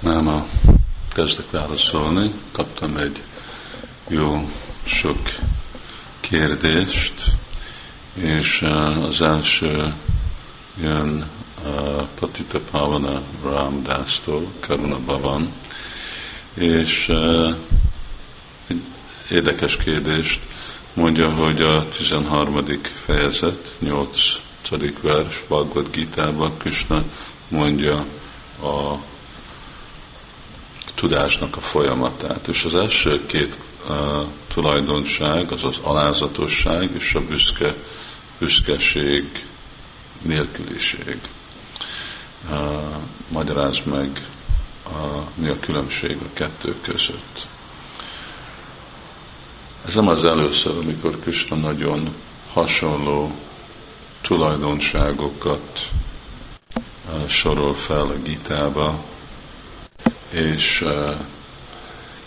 Nem, a kezdek válaszolni. Kaptam egy jó sok kérdést, és az első jön uh, Patita Pavana Ramdásztól, Karuna Baban, és egy érdekes kérdést mondja, hogy a 13. fejezet, 8. vers Bhagavad Gita-ban Krishna mondja a tudásnak a folyamatát. És az első két uh, tulajdonság, az az alázatosság és a büszke, büszkeség nélküliség. Uh, magyaráz meg, uh, mi a különbség a kettő között. Ez nem az először, amikor Krishna nagyon hasonló tulajdonságokat sorol fel a Gitába, és uh,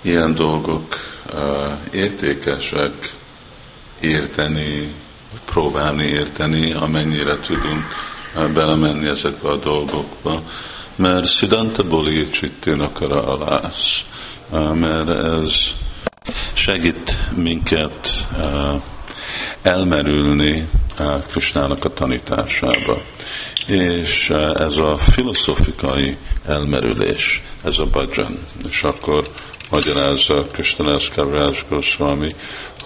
ilyen dolgok uh, értékesek érteni, próbálni érteni, amennyire tudunk uh, belemenni ezekbe a dolgokba, mert Siddhanta Boli Csittin akara alász, uh, mert ez segít minket uh, elmerülni uh, Krisnának a tanításába. És uh, ez a filozófikai elmerülés, ez a bhajan. És akkor magyarázza Krisztanász Kavrás Goswami,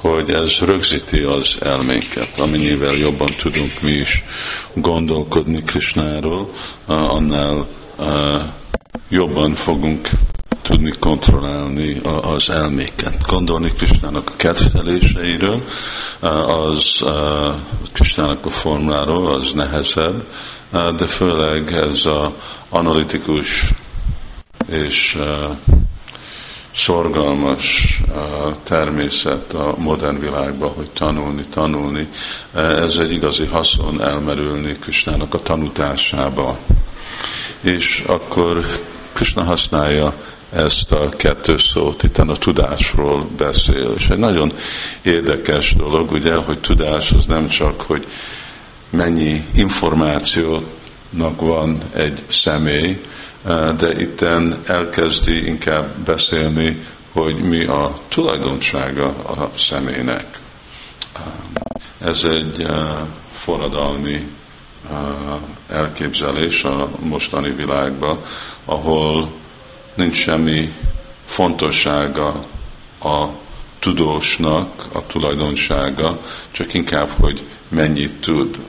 hogy ez rögzíti az elménket, amennyivel jobban tudunk mi is gondolkodni Krisnáról, annál jobban fogunk tudni kontrollálni az elméket. Gondolni Kristának a kedveléseiről, az Kristának a formáról, az nehezebb, de főleg ez a analitikus és szorgalmas természet a modern világban, hogy tanulni, tanulni. Ez egy igazi haszon elmerülni Krisnának a tanutásába. És akkor Krishna használja ezt a kettő szót, itt a tudásról beszél. És egy nagyon érdekes dolog, ugye, hogy tudás az nem csak, hogy mennyi információnak van egy személy, de itten elkezdi inkább beszélni, hogy mi a tulajdonsága a személynek. Ez egy forradalmi elképzelés a mostani világban, ahol nincs semmi fontossága a tudósnak, a tulajdonsága, csak inkább, hogy mennyit tud,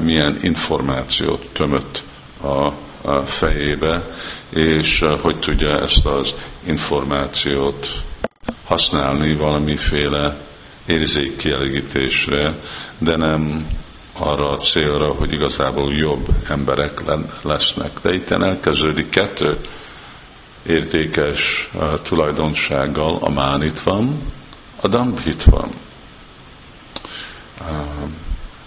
milyen információt tömött a, fejébe, és hogy tudja ezt az információt használni valamiféle érzékkielégítésre, de nem arra a célra, hogy igazából jobb emberek lesznek. De itt elkezdődik kettő értékes uh, tulajdonsággal a mánitvam, a dambhitvam. Uh,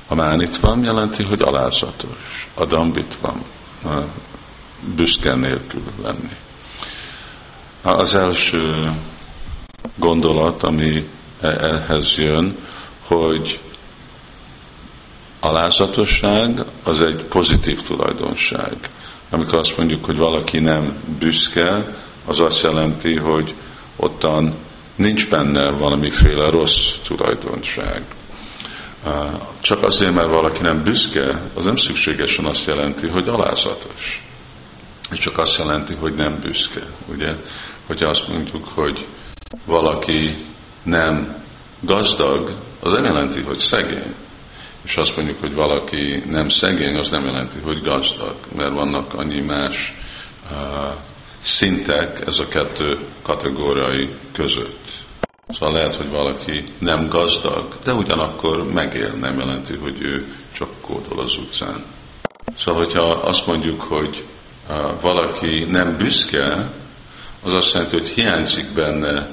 a mánitvam jelenti, hogy alázatos. A dambitvam büszke nélkül lenni. Az első gondolat, ami e-, ehhez jön, hogy alázatosság az egy pozitív tulajdonság. Amikor azt mondjuk, hogy valaki nem büszke, az azt jelenti, hogy ottan nincs benne valamiféle rossz tulajdonság. Csak azért, mert valaki nem büszke, az nem szükségesen azt jelenti, hogy alázatos. És csak azt jelenti, hogy nem büszke. Ugye? Hogyha azt mondjuk, hogy valaki nem gazdag, az nem jelenti, hogy szegény és azt mondjuk, hogy valaki nem szegény, az nem jelenti, hogy gazdag, mert vannak annyi más uh, szintek ez a kettő kategóriai között. Szóval lehet, hogy valaki nem gazdag, de ugyanakkor megél, nem jelenti, hogy ő csak kódol az utcán. Szóval, hogyha azt mondjuk, hogy valaki nem büszke, az azt jelenti, hogy hiányzik benne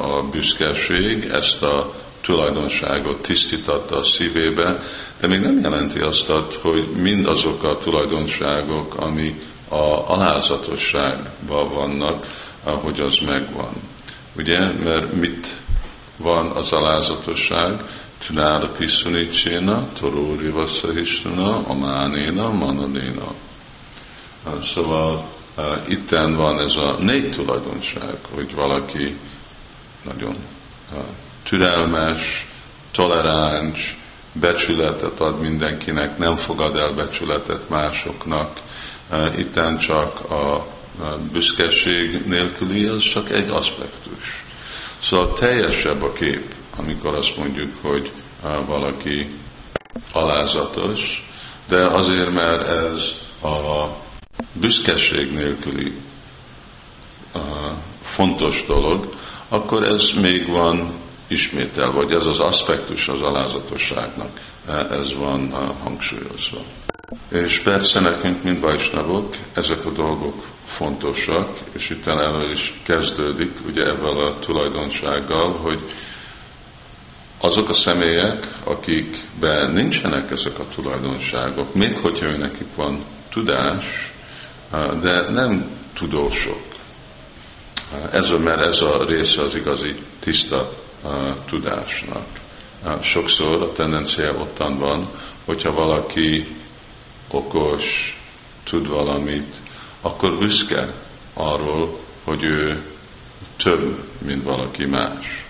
a büszkeség, ezt a tulajdonságot tisztította a szívébe, de még nem jelenti azt, hogy mindazok a tulajdonságok, ami a alázatosságban vannak, hogy az megvan. Ugye, mert mit van az alázatosság? Tunára piszunicséna, toróri vasszahistuna, amánéna, mananéna. Szóval itten van ez a négy tulajdonság, hogy valaki nagyon türelmes, toleráns, becsületet ad mindenkinek, nem fogad el becsületet másoknak. Itten csak a büszkeség nélküli, az csak egy aspektus. Szóval teljesebb a kép, amikor azt mondjuk, hogy valaki alázatos, de azért, mert ez a büszkeség nélküli fontos dolog, akkor ez még van ismétel, vagy ez az aspektus az alázatosságnak, ez van hangsúlyozva. És persze nekünk, mint Vajsnavok, ezek a dolgok fontosak, és itt elő is kezdődik, ugye ebben a tulajdonsággal, hogy azok a személyek, akikben nincsenek ezek a tulajdonságok, még hogyha ő nekik van tudás, de nem tudósok. Ez, mert ez a része az igazi tiszta tudásnak. Sokszor a tendencia ottan van, hogyha valaki okos, tud valamit, akkor büszke arról, hogy ő több, mint valaki más.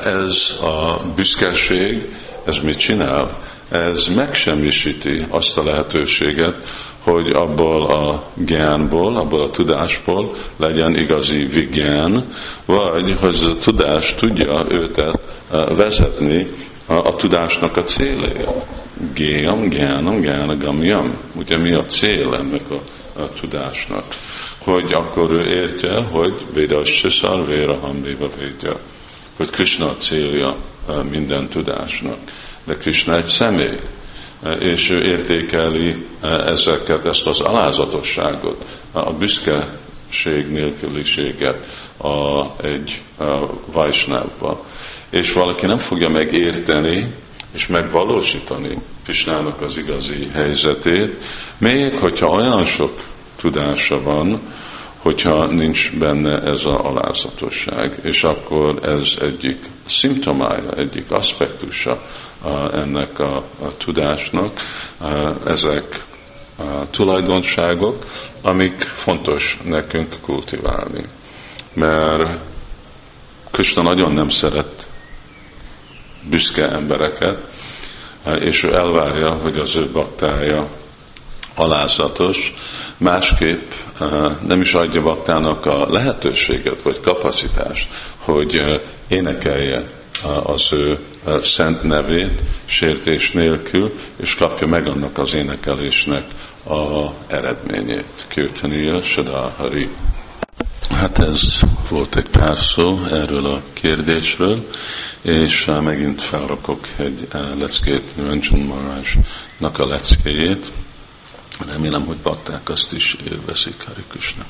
Ez a büszkeség, ez mit csinál? Ez megsemmisíti azt a lehetőséget, hogy abból a gyánból, abból a tudásból legyen igazi vigyán, vagy hogy ez a tudás tudja őt vezetni a, a tudásnak a célja. Géam, gyánam, gyánagamjam. Ugye mi a cél ennek a, a tudásnak? Hogy akkor ő értje, hogy Védassasar, Véraham, Véva Védja hogy Krishna a célja minden tudásnak. De Krishna egy személy, és ő értékeli ezeket, ezt az alázatosságot, a büszkeség nélküliséget a, egy Vajsnávba. És valaki nem fogja megérteni és megvalósítani Krishnának az igazi helyzetét, még hogyha olyan sok tudása van, hogyha nincs benne ez a alázatosság, és akkor ez egyik szimptomája, egyik aspektusa ennek a, a tudásnak, ezek a tulajdonságok, amik fontos nekünk kultiválni. Mert Krishna nagyon nem szeret büszke embereket, és ő elvárja, hogy az ő baktája alázatos, másképp eh, nem is adja baktának a lehetőséget vagy kapacitást, hogy eh, énekelje eh, az ő szent nevét sértés nélkül, és kapja meg annak az énekelésnek a eredményét. Kirtaniya Sadahari. Hát ez volt egy pár szó erről a kérdésről, és megint felrakok egy leckét Niranjan Marásnak a leckéjét, Remélem, hogy bakták azt is élvezik, Hari Krishna.